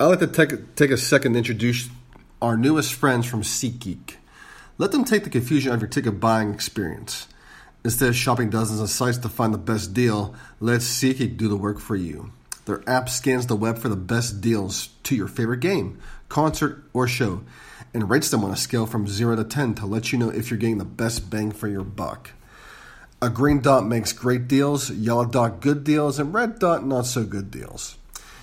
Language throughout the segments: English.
I'd like to take, take a second to introduce our newest friends from SeatGeek. Let them take the confusion out of your ticket buying experience. Instead of shopping dozens of sites to find the best deal, let SeatGeek do the work for you. Their app scans the web for the best deals to your favorite game, concert, or show, and rates them on a scale from 0 to 10 to let you know if you're getting the best bang for your buck. A green dot makes great deals, yellow dot good deals, and red dot not so good deals.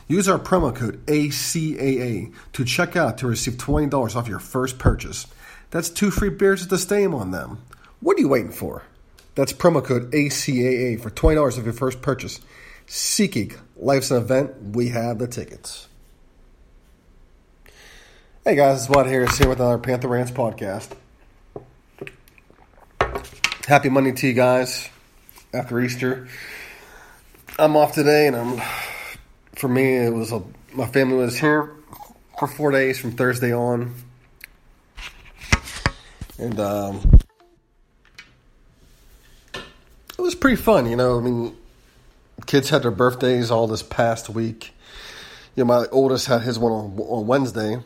Use our promo code ACAA to check out to receive $20 off your first purchase. That's two free beers at the stadium on them. What are you waiting for? That's promo code ACAA for $20 off your first purchase. SeatGeek, life's an event. We have the tickets. Hey guys, it's Watt Harris here with another Panther Rants podcast. Happy Monday to you guys after Easter. I'm off today, and I'm for me it was a my family was here for four days from Thursday on, and um, it was pretty fun. You know, I mean, kids had their birthdays all this past week. You know, my oldest had his one on, on Wednesday.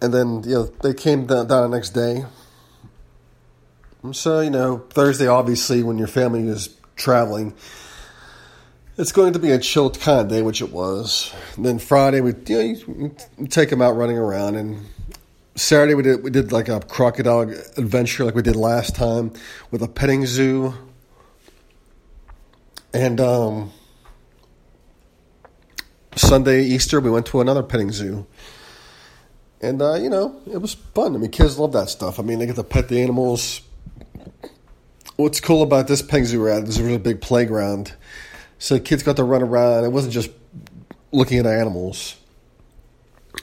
and then you know they came down, down the next day. So you know Thursday, obviously, when your family is traveling, it's going to be a chilled kind of day, which it was. And then Friday, we you, know, take them out running around, and Saturday we did we did like a crocodile adventure, like we did last time, with a petting zoo, and um, Sunday Easter we went to another petting zoo. And, uh, you know, it was fun. I mean, kids love that stuff. I mean, they get to pet the animals. What's cool about this petting zoo rat is there was a big playground. So the kids got to run around. It wasn't just looking at animals.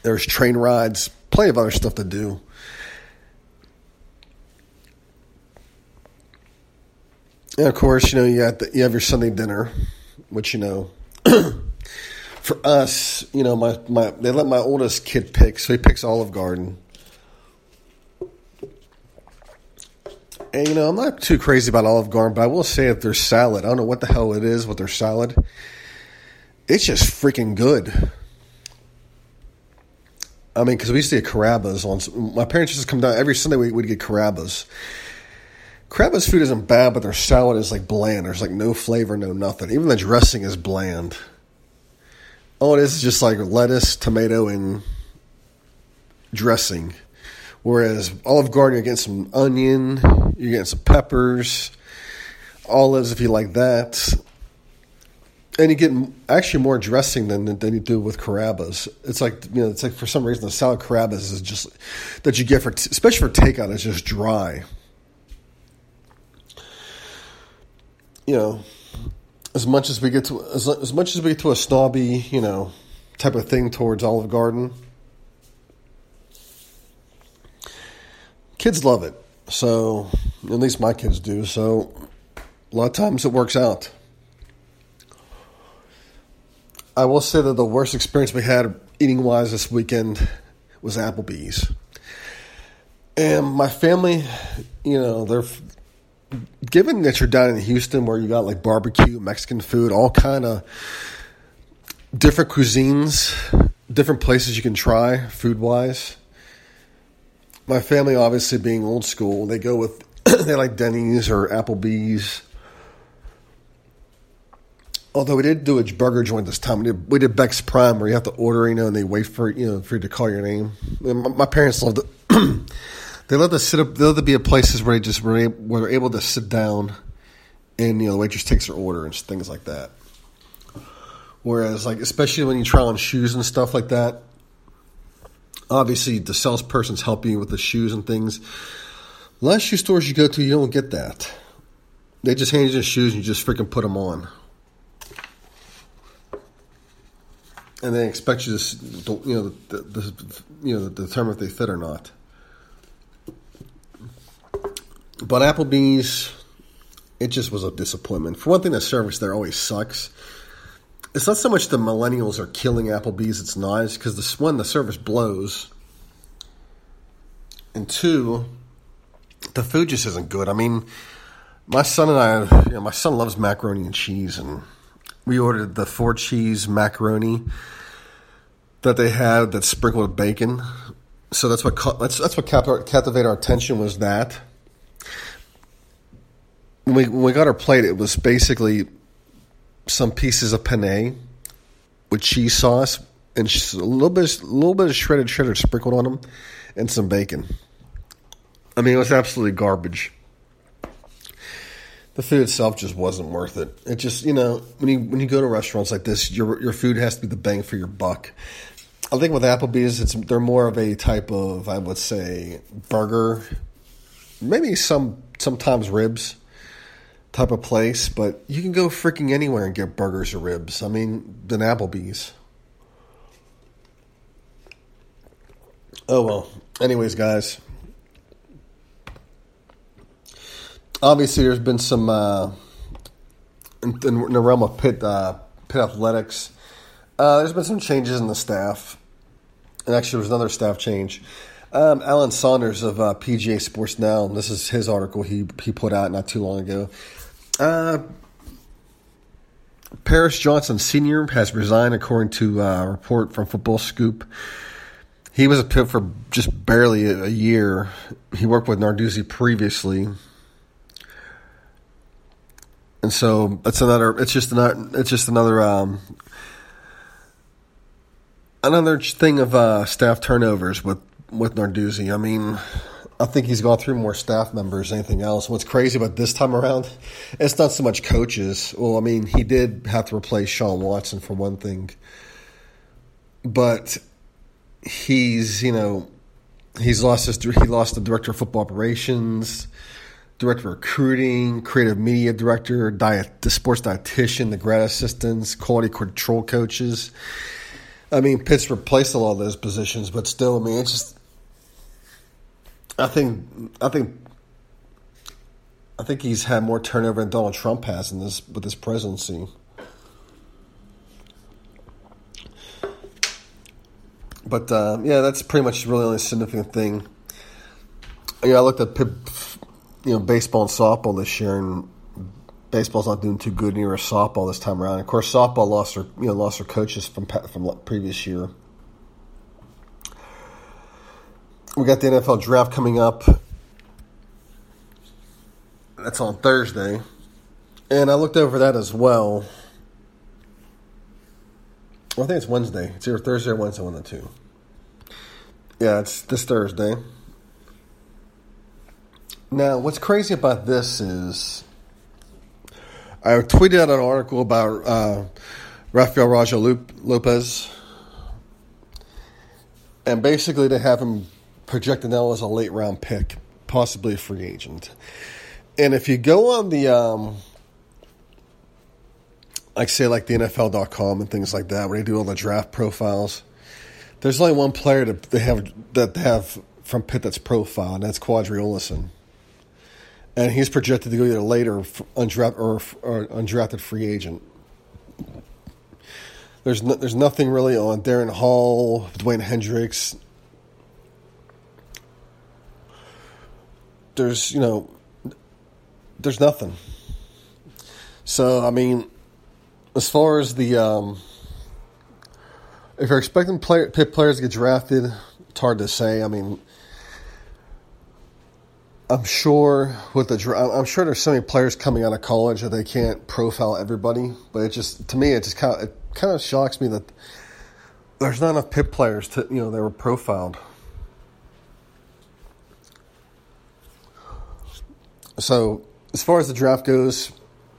There's train rides, plenty of other stuff to do. And of course, you know, you have, the, you have your Sunday dinner, which, you know, for us, you know, my, my they let my oldest kid pick, so he picks Olive Garden. And you know, I'm not too crazy about Olive Garden, but I will say that their salad, I don't know what the hell it is with their salad. It's just freaking good. I mean, because we used to get Carrabba's on. My parents used to come down every Sunday. We would get Carrabba's. Carrabba's food isn't bad, but their salad is like bland. There's like no flavor, no nothing. Even the dressing is bland all it is is just like lettuce, tomato, and dressing. Whereas Olive Garden, you're getting some onion, you're getting some peppers, olives if you like that. And you get actually more dressing than than you do with Carrabba's. It's like you know, it's like for some reason the salad Carrabba's is just that you get for especially for takeout. It's just dry. You know, as much as we get to as, as much as we get to a snobby, you know, type of thing towards Olive Garden, kids love it. So at least my kids do. So a lot of times it works out. I will say that the worst experience we had eating wise this weekend was Applebee's. And my family, you know, they're given that you're down in Houston where you got like barbecue, Mexican food, all kind of different cuisines, different places you can try food wise. My family, obviously being old school, they go with they like Denny's or Applebee's. Although we did do a burger joint this time, we did, we did Beck's Prime where you have to order, you know, and they wait for you know for you to call your name. My, my parents loved it. They love us sit up. They let there be places where they just were able, were able to sit down, and you know the waitress takes their order and things like that. Whereas, like especially when you try on shoes and stuff like that, obviously the salesperson's helping you with the shoes and things. Last shoe stores you go to, you don't get that. They just hand you the shoes and you just freaking put them on. And they expect you to, you know, the, the, you know, determine if they fit or not. But Applebee's, it just was a disappointment. For one thing, the service there always sucks. It's not so much the millennials are killing Applebee's; it's not. It's because this one, the service blows, and two, the food just isn't good. I mean, my son and I, you know, my son loves macaroni and cheese, and we ordered the four cheese macaroni that they had that's sprinkled with bacon. So that's what that's that's what captivated our attention was that. When we when we got our plate, it was basically some pieces of penne with cheese sauce and a little bit, a little bit of shredded cheddar sprinkled on them, and some bacon. I mean, it was absolutely garbage. The food itself just wasn't worth it. It just, you know, when you when you go to restaurants like this, your your food has to be the bang for your buck. I think with Applebee's, it's they're more of a type of I would say burger, maybe some sometimes ribs type of place, but you can go freaking anywhere and get burgers or ribs. I mean, than Applebee's. Oh well. Anyways, guys. Obviously, there's been some uh, in, in, the realm of Pitt uh, Pitt athletics. Uh, there's been some changes in the staff, and actually, there was another staff change. Um, Alan Saunders of uh, PGA Sports Now. This is his article he he put out not too long ago. Uh, Paris Johnson Sr. has resigned, according to a report from Football Scoop. He was a Pitt for just barely a year. He worked with Narduzzi previously. And so it's another. It's just another. It's just another. Um, another thing of uh, staff turnovers with with Narduzzi. I mean, I think he's gone through more staff members than anything else. What's crazy about this time around, it's not so much coaches. Well, I mean, he did have to replace Shawn Watson for one thing, but he's you know he's lost his he lost the director of football operations, director of recruiting, creative media director, diet the sports dietitian, the grad assistants, quality control coaches. I mean, Pitt's replaced a lot of those positions, but still, I mean, it's just I think I think I think he's had more turnover than Donald Trump has in this with his presidency. But uh, yeah, that's pretty much really only significant thing. Yeah, I looked at you know baseball and softball this year, and baseball's not doing too good near softball this time around. Of course, softball lost their you know lost their coaches from from previous year. We got the NFL draft coming up. That's on Thursday. And I looked over that as well. I think it's Wednesday. It's either Thursday or Wednesday, one of the two. Yeah, it's this Thursday. Now, what's crazy about this is I tweeted out an article about uh, Rafael Araujo-Lopez. And basically, they have him projected now as a late round pick, possibly a free agent. And if you go on the, um, like say like the NFL.com and things like that, where they do all the draft profiles, there's only one player that they have that they have from Pitt that's profile, and that's Qadree Ollison. And he's projected to go either later undrafted or, or undrafted free agent. There's no, there's nothing really on Darrin Hall, Dewayne Hendrix, there's you know there's nothing. So I mean, as far as the um, if you're expecting player, players to get drafted, it's hard to say. I mean, I'm sure with the I'm sure there's so many players coming out of college that they can't profile everybody. But it just to me it just kind of it kind of shocks me that there's not enough Pitt players to you know they were profiled. So, as far as the draft goes,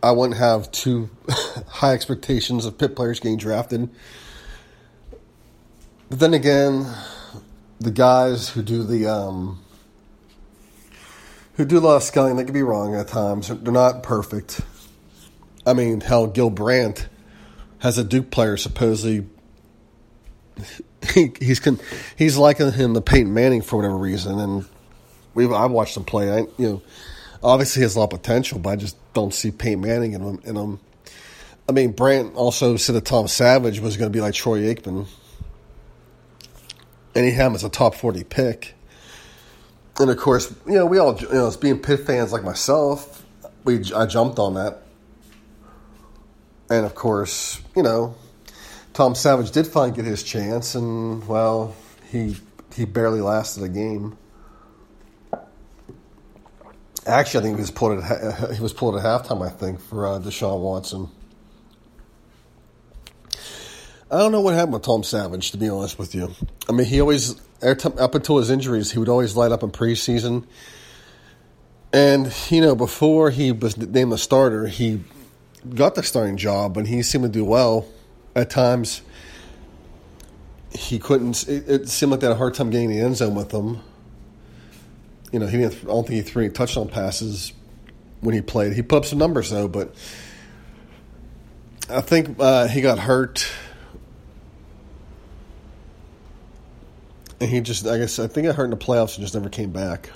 I wouldn't have too high expectations of Pitt players getting drafted. But then again, the guys who do the um, who do a lot of scouting, they can be wrong at times. They're not perfect. I mean, hell, Gil Brandt has a Duke player supposedly. He, he's he's liking him to Peyton Manning for whatever reason, and we've I've watched him play. I, you know, obviously has a lot of potential, but I just don't see Peyton Manning in him. In him. I mean, Brandt also said that Tom Savage was going to be like Troy Aikman, and he had him as a top forty pick. And of course, you know, we all, you know, as being Pitt fans like myself, we I jumped on that. And of course, you know, Tom Savage did finally get his chance, and well, he he barely lasted a game. Actually, I think he was pulled at he was pulled at halftime. I think for uh, Deshaun Watson. I don't know what happened with Tom Savage, to be honest with you. I mean, he always, up until his injuries, he would always light up in preseason. And, you know, before he was named the starter, he got the starting job and he seemed to do well. At times, he couldn't, it, it seemed like they had a hard time getting the end zone with him. You know, he didn't, I don't think he threw any touchdown passes when he played. He put up some numbers, though, but I think uh, he got hurt and he just, I guess, I think it hurt in the playoffs and just never came back.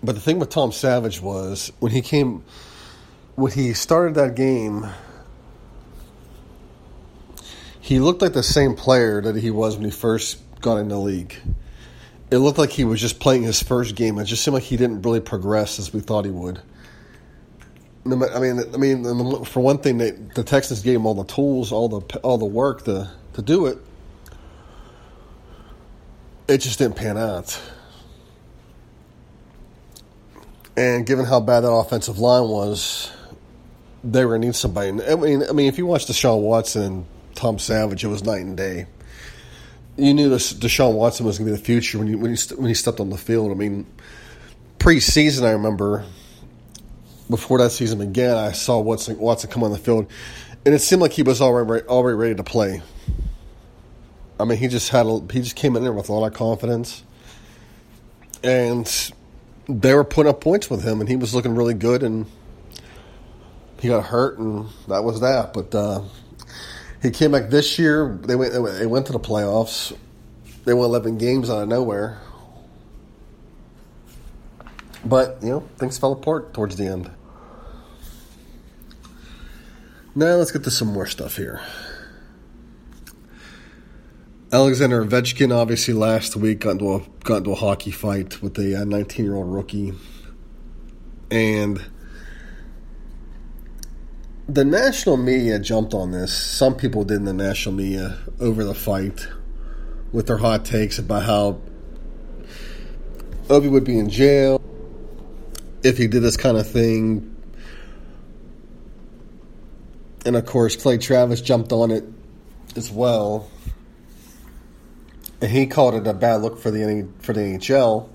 But the thing with Tom Savage was when he came, when he started that game, he looked like the same player that he was when he first got in the league. It looked like he was just playing his first game. It just seemed like he didn't really progress as we thought he would. I mean, I mean, for one thing, they, the Texans gave him all the tools, all the all the work to to do it. It just didn't pan out. And given how bad that offensive line was, they were to need somebody. I mean, I mean, if you watch Deshaun Watson and Tom Savage, it was night and day. You knew this Deshaun Watson was going to be the future when you when he when he stepped on the field. I mean, preseason, I remember before that season began, I saw Watson, Watson come on the field, and it seemed like he was already already ready to play. I mean, he just had a, he just came in there with a lot of confidence, and they were putting up points with him, and he was looking really good, and he got hurt, and that was that. But uh, he came back this year. They went they went to the playoffs. They won eleven games out of nowhere. But, you know, things fell apart towards the end. Now let's get to some more stuff here. Alexander Ovechkin, obviously, last week got into a got into a hockey fight with a uh, 19 year old rookie, and the national media jumped on this. Some people did in the national media over the fight with their hot takes about how Ovi would be in jail if he did this kind of thing. And of course, Clay Travis jumped on it as well, and he called it a bad look for the for the NHL.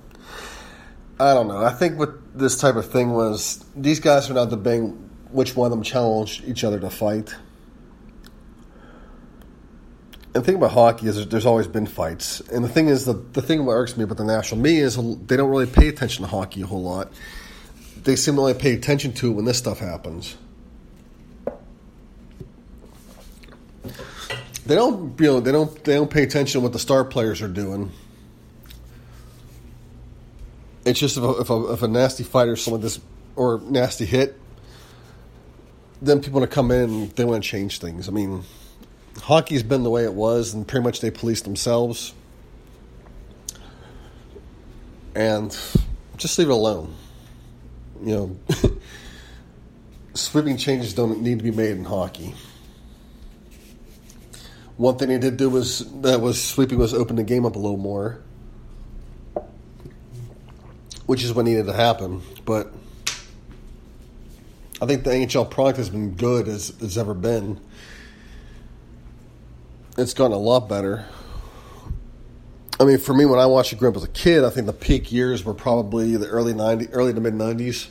I don't know. I think what this type of thing was, these guys are not debating which one of them challenged each other to fight. And the thing about hockey is there's always been fights. And the thing is, the, the thing that irks me about the national media is they don't really pay attention to hockey a whole lot they seem to only pay attention to it when this stuff happens. They don't, you know, they don't, they don't pay attention to what the star players are doing. It's just if a, if a, if a nasty fighter, someone this or nasty hit, then people want to come in and they want to change things. I mean, hockey's been the way it was, and pretty much they police themselves. And just leave it alone you know, sweeping changes don't need to be made in hockey. One thing they did do was that was sweeping was open the game up a little more, which is what needed to happen. But I think the NHL product has been good as it's ever been. It's gotten a lot better. I mean, for me, when I watched it grow up as a kid, I think the peak years were probably the early 90s, early to mid 90s.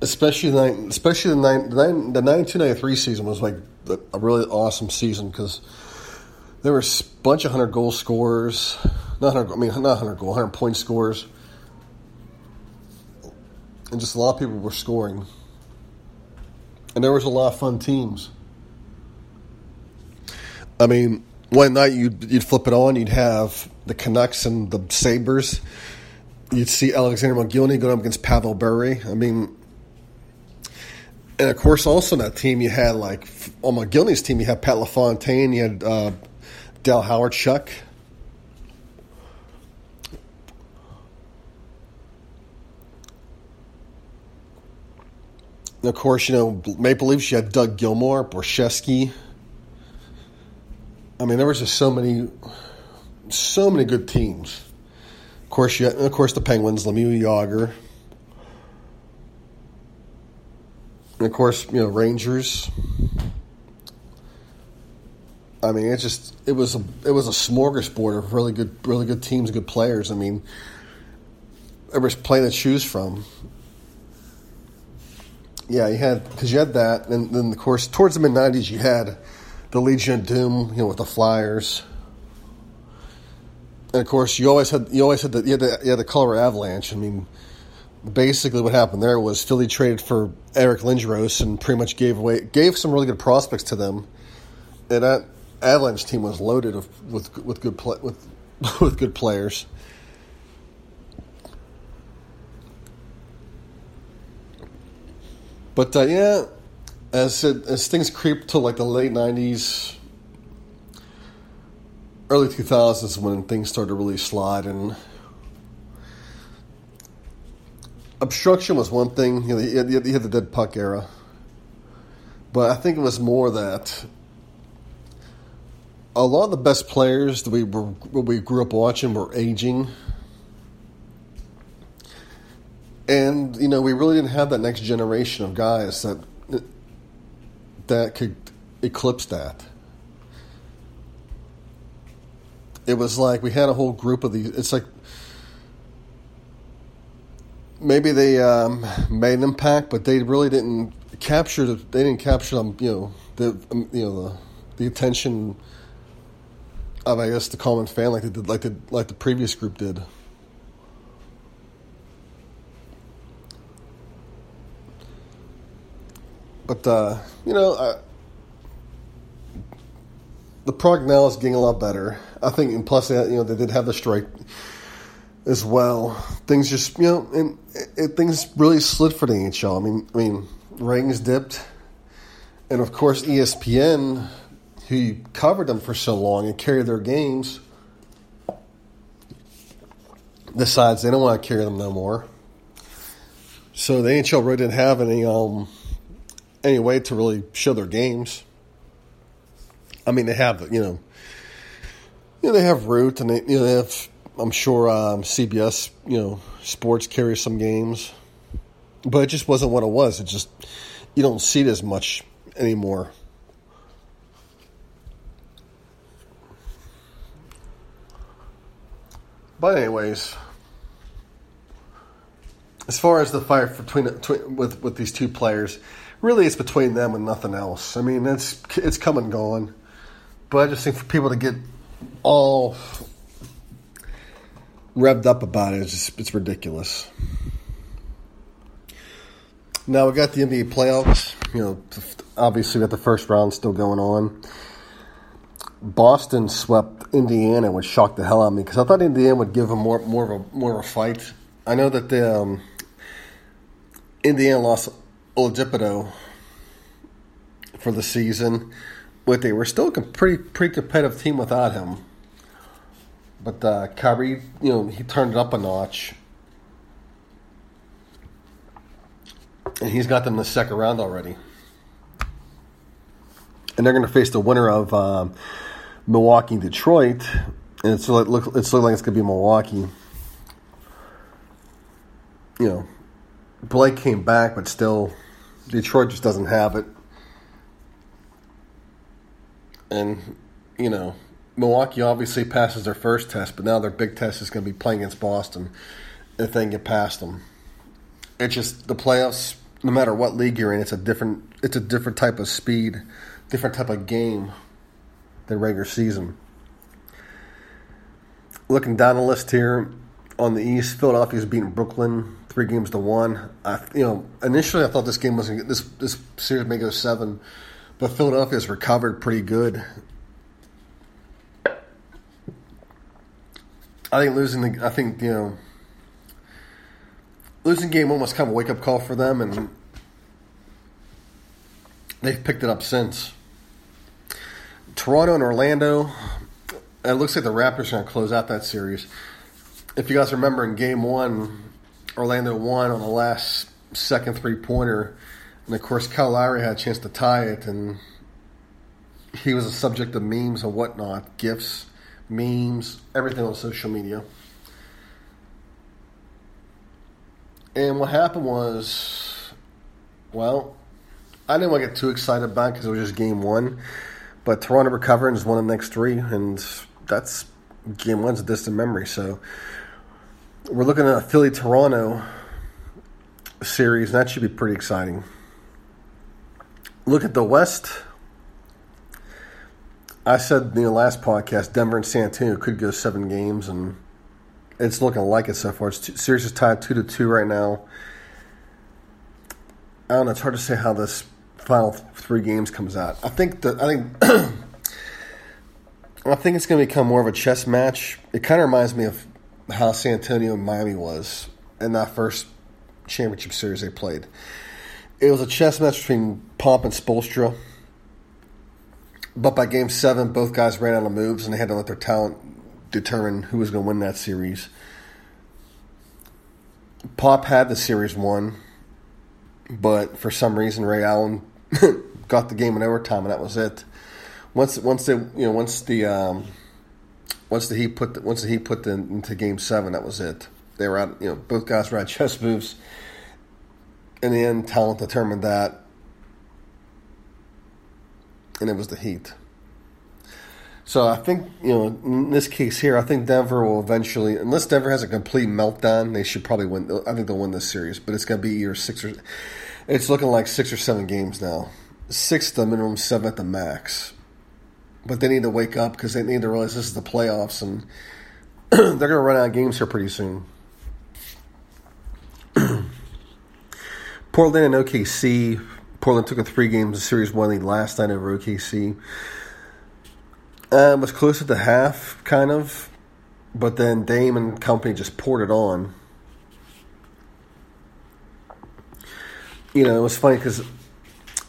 Especially the especially the nine, the 92 93 season was like a really awesome season because there were a bunch of 100 goal scorers. Not 100, I mean, not 100 goal, 100 point scorers. And just a lot of people were scoring. And there was a lot of fun teams. I mean, one night you'd, you'd flip it on, you'd have the Canucks and the Sabres. You'd see Alexander Mogilny going up against Pavel Bure. I mean, and of course, also in that team, you had like on Mogilny's team, you had Pat LaFontaine, you had uh, Dale Hawerchuk. And of course, you know, Maple Leafs, you had Doug Gilmour, Borschevsky. I mean, there was just so many, so many good teams. Of course, you had, of course, the Penguins, Lemieux, Jagr. And of course, you know, Rangers. I mean, it just it was a it was a smorgasbord of really good really good teams, good players. I mean, there was plenty to choose from. Yeah, you had because you had that, and then of course towards the mid '90s you had the Legion of Doom, you know, with the Flyers, and of course you always had you always had the you had the, you had the Colorado Avalanche. I mean, basically what happened there was Philly traded for Eric Lindros and pretty much gave away gave some really good prospects to them, and that Avalanche team was loaded with with good play, with with good players. But uh, yeah, as it, as things creep to like the late '90s, early 2000s, when things started to really slide and obstruction was one thing. You know, you had, you had the dead puck era, but I think it was more that a lot of the best players that we were we grew up watching were aging, and you know we really didn't have that next generation of guys that that could eclipse that. It was like we had a whole group of these. It's like maybe they um, made an impact, but they really didn't capture. The, they didn't capture them. You know the um, you know the the attention of I guess the common fan like they did like the like the previous group did. But uh, you know, uh, the product now is getting a lot better. I think, and plus, you know, they did have the strike as well. Things just you know, and it, it, things really slid for the NHL. I mean, I mean, ratings dipped, and of course, ESPN, who covered them for so long and carried their games, decides they don't want to carry them no more. So the NHL really didn't have any um, any way to really show their games. I mean, they have you know, you know they have Root and they you know they have I'm sure um, CBS, you know, sports carries some games, but it just wasn't what it was. It just you don't see it as much anymore. But anyways, as far as the fight between, between with with these two players, really it's between them and nothing else. I mean, it's it's come and gone. But I just think for people to get all revved up about it. It's just, it's ridiculous. Now we got the NBA playoffs. You know, obviously we got the first round still going on. Boston swept Indiana, which shocked the hell out of me because I thought Indiana would give them more more of a more of a fight. I know that the um, Indiana lost Oladipo for the season, but they were still a pretty pretty competitive team without him. But uh, Kyrie, you know, he turned it up a notch. And he's got them in the second round already. And they're going to face the winner of um, Milwaukee Detroit. And it's, look, it's looking like it's going to be Milwaukee. You know, Blake came back, but still, Detroit just doesn't have it. And, you know, Milwaukee obviously passes their first test, but now their big test is going to be playing against Boston if they can get past them. It's just the playoffs. No matter what league you're in, it's a different it's a different type of speed, different type of game than regular season. Looking down the list here on the East, Philadelphia's beating Brooklyn three games to one. I, you know, initially I thought this game was this this series may go seven, but Philadelphia's recovered pretty good. I think losing the I think you know losing game was kind of a wake up call for them, and they've picked it up since. Toronto and Orlando. It looks like the Raptors are going to close out that series. If you guys remember in game one, Orlando won on the last second three pointer. And of course, Kyle Lowry had a chance to tie it, and he was a subject of memes and whatnot, gifs, memes, everything on social media. And what happened was, well, I didn't want to get too excited about it because it was just game one. But Toronto recovered and won the next three, and that's game one's a distant memory. So we're looking at a Philly Toronto series, and that should be pretty exciting. Look at the West. I said in the last podcast, Denver and San Antonio could go seven games, and it's looking like it so far. It's two, series is tied two to two right now. I don't know. It's hard to say how this final three games comes out. I think that I think I think it's going to become more of a chess match. It kind of reminds me of how San Antonio and Miami was in that first championship series they played. It was a chess match between Pop and Spoelstra. But by game seven, both guys ran out of moves and they had to let their talent determine who was going to win that series. Pop had the series won, but for some reason, Ray Allen got the game in overtime, and that was it. Once, once they, you know, once the um, once the Heat put the, once the Heat put them into Game Seven, that was it. They were out. You know, both guys were at chess moves. In the end, talent determined that, and it was the Heat. So I think you know in this case here, I think Denver will eventually, unless Denver has a complete meltdown, they should probably win. I think they'll win this series, but it's going to be either six or it's looking like six or seven games now. Six the minimum, seven at the max but they need to wake up because they need to realize this is the playoffs and they're going to run out of games here pretty soon. Portland and OKC. Portland took a three games series one lead last night over OKC. Uh, was close at the half, kind of, but then Dame and company just poured it on. You know, it was funny because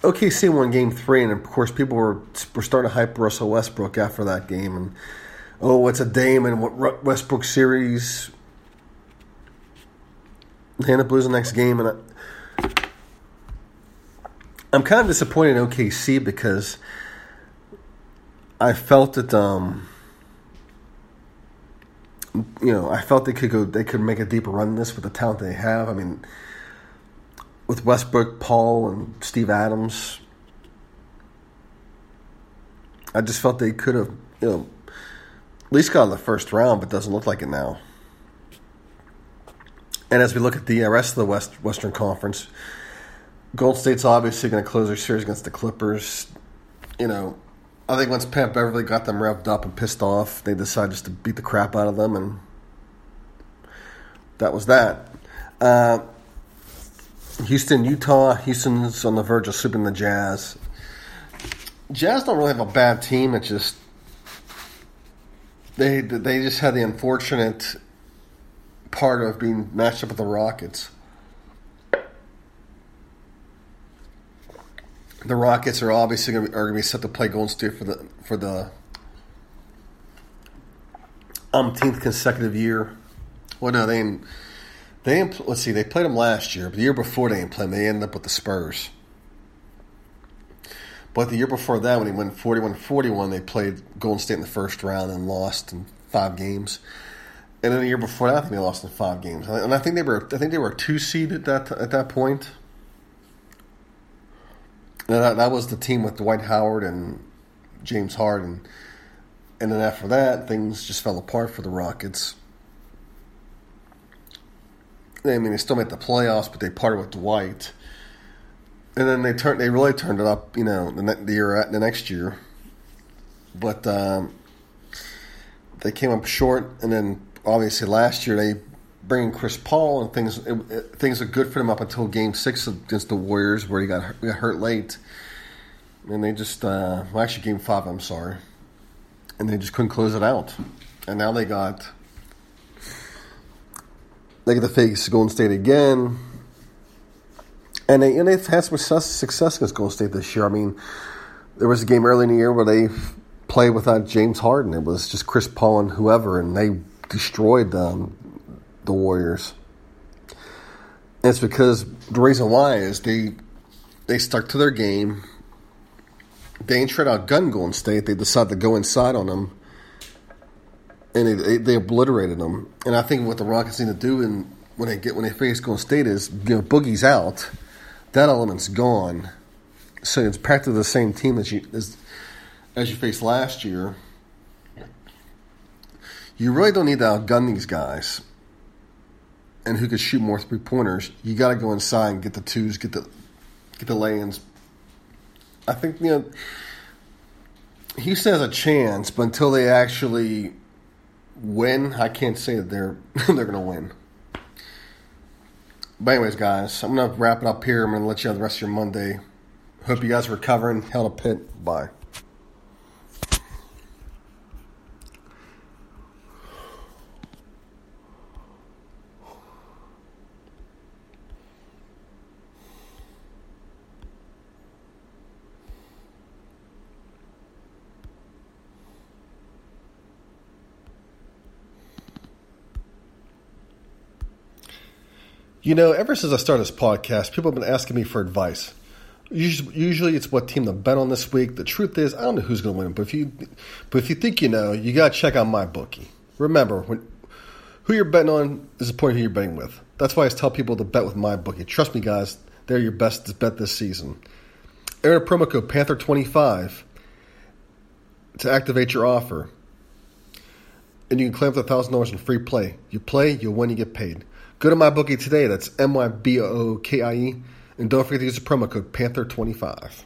OKC won Game Three, and of course, people were were starting to hype Russell Westbrook after that game, and oh, it's a Dame and what Westbrook series. Hannah Blues the next game, and I, I'm kind of disappointed in OKC because I felt that um, you know I felt they could go they could make a deeper run in this with the talent they have. I mean with Westbrook, Paul, and Steve Adams. I just felt they could have, you know, at least got in the first round, but doesn't look like it now. And as we look at the rest of the West Western Conference, Golden State's obviously going to close their series against the Clippers. You know, I think once Pat Beverley got them revved up and pissed off, they decided just to beat the crap out of them, and that was that. Uh, Houston, Utah. Houston's on the verge of sweeping the Jazz. Jazz don't really have a bad team. It's just they they just had the unfortunate part of being matched up with the Rockets. The Rockets are obviously going to be, are going to be set to play Golden State for the for the umpteenth consecutive year. Well, no, they they let's see, they played them last year, but the year before they didn't play them, they ended up with the Spurs. But the year before that, when he went 41 41, they played Golden State in the first round and lost in five games. And then the year before that, I think they lost in five games. And I think they were, I think they were two seed at that at that point. And that, that was the team with Dwight Howard and James Harden. And then after that, things just fell apart for the Rockets. I mean, they still made the playoffs, but they parted with Dwight. And then they turned, they really turned it up, you know, the, the year the next year. But um, they came up short, and then obviously last year they bring in Chris Paul, and things it, it, things are good for them up until Game Six against the Warriors, where he got got hurt late, and they just uh, well actually Game Five, I'm sorry, and they just couldn't close it out, and now they got they get the face Golden State again. And, they, and they've had some success, success against Golden State this year. I mean, there was a game early in the year where they played without James Harden. It was just Chris Paul and whoever, and they destroyed um, the Warriors. And it's because the reason why is they they stuck to their game. They ain't tried out gun Golden State. They decided to go inside on them, and they, they, they obliterated them. And I think what the Rockets need to do in, when they get when they face Golden State is you know Boogie's out, that element's gone. So it's practically the same team as you as, as you faced last year. You really don't need to outgun these guys and who could shoot more three pointers, you got to go inside and get the twos, get the get the lay-ins. I think you know Houston has a chance, but until they actually win, I can't say that they're they're to win. But anyways, guys, I'm to wrap it up here. I'm to let you have the rest of your Monday. Hope you guys are recovering. Hell to Pitt. Bye. You know, ever since I started this podcast, people have been asking me for advice. Usually, it's what team to bet on this week. The truth is, I don't know who's going to win, but if you, but if you think you know, you got to check out MyBookie. Remember, when who you're betting on is the point who you're betting with. That's why I tell people to bet with MyBookie. Trust me, guys, they're your best bet this season. Enter promo code Panther25 to activate your offer, and you can claim up to thousand dollars in free play. You play, you win, you get paid. Go to MyBookie today. That's M Y B O O K I E. And don't forget to use the promo code Panther25.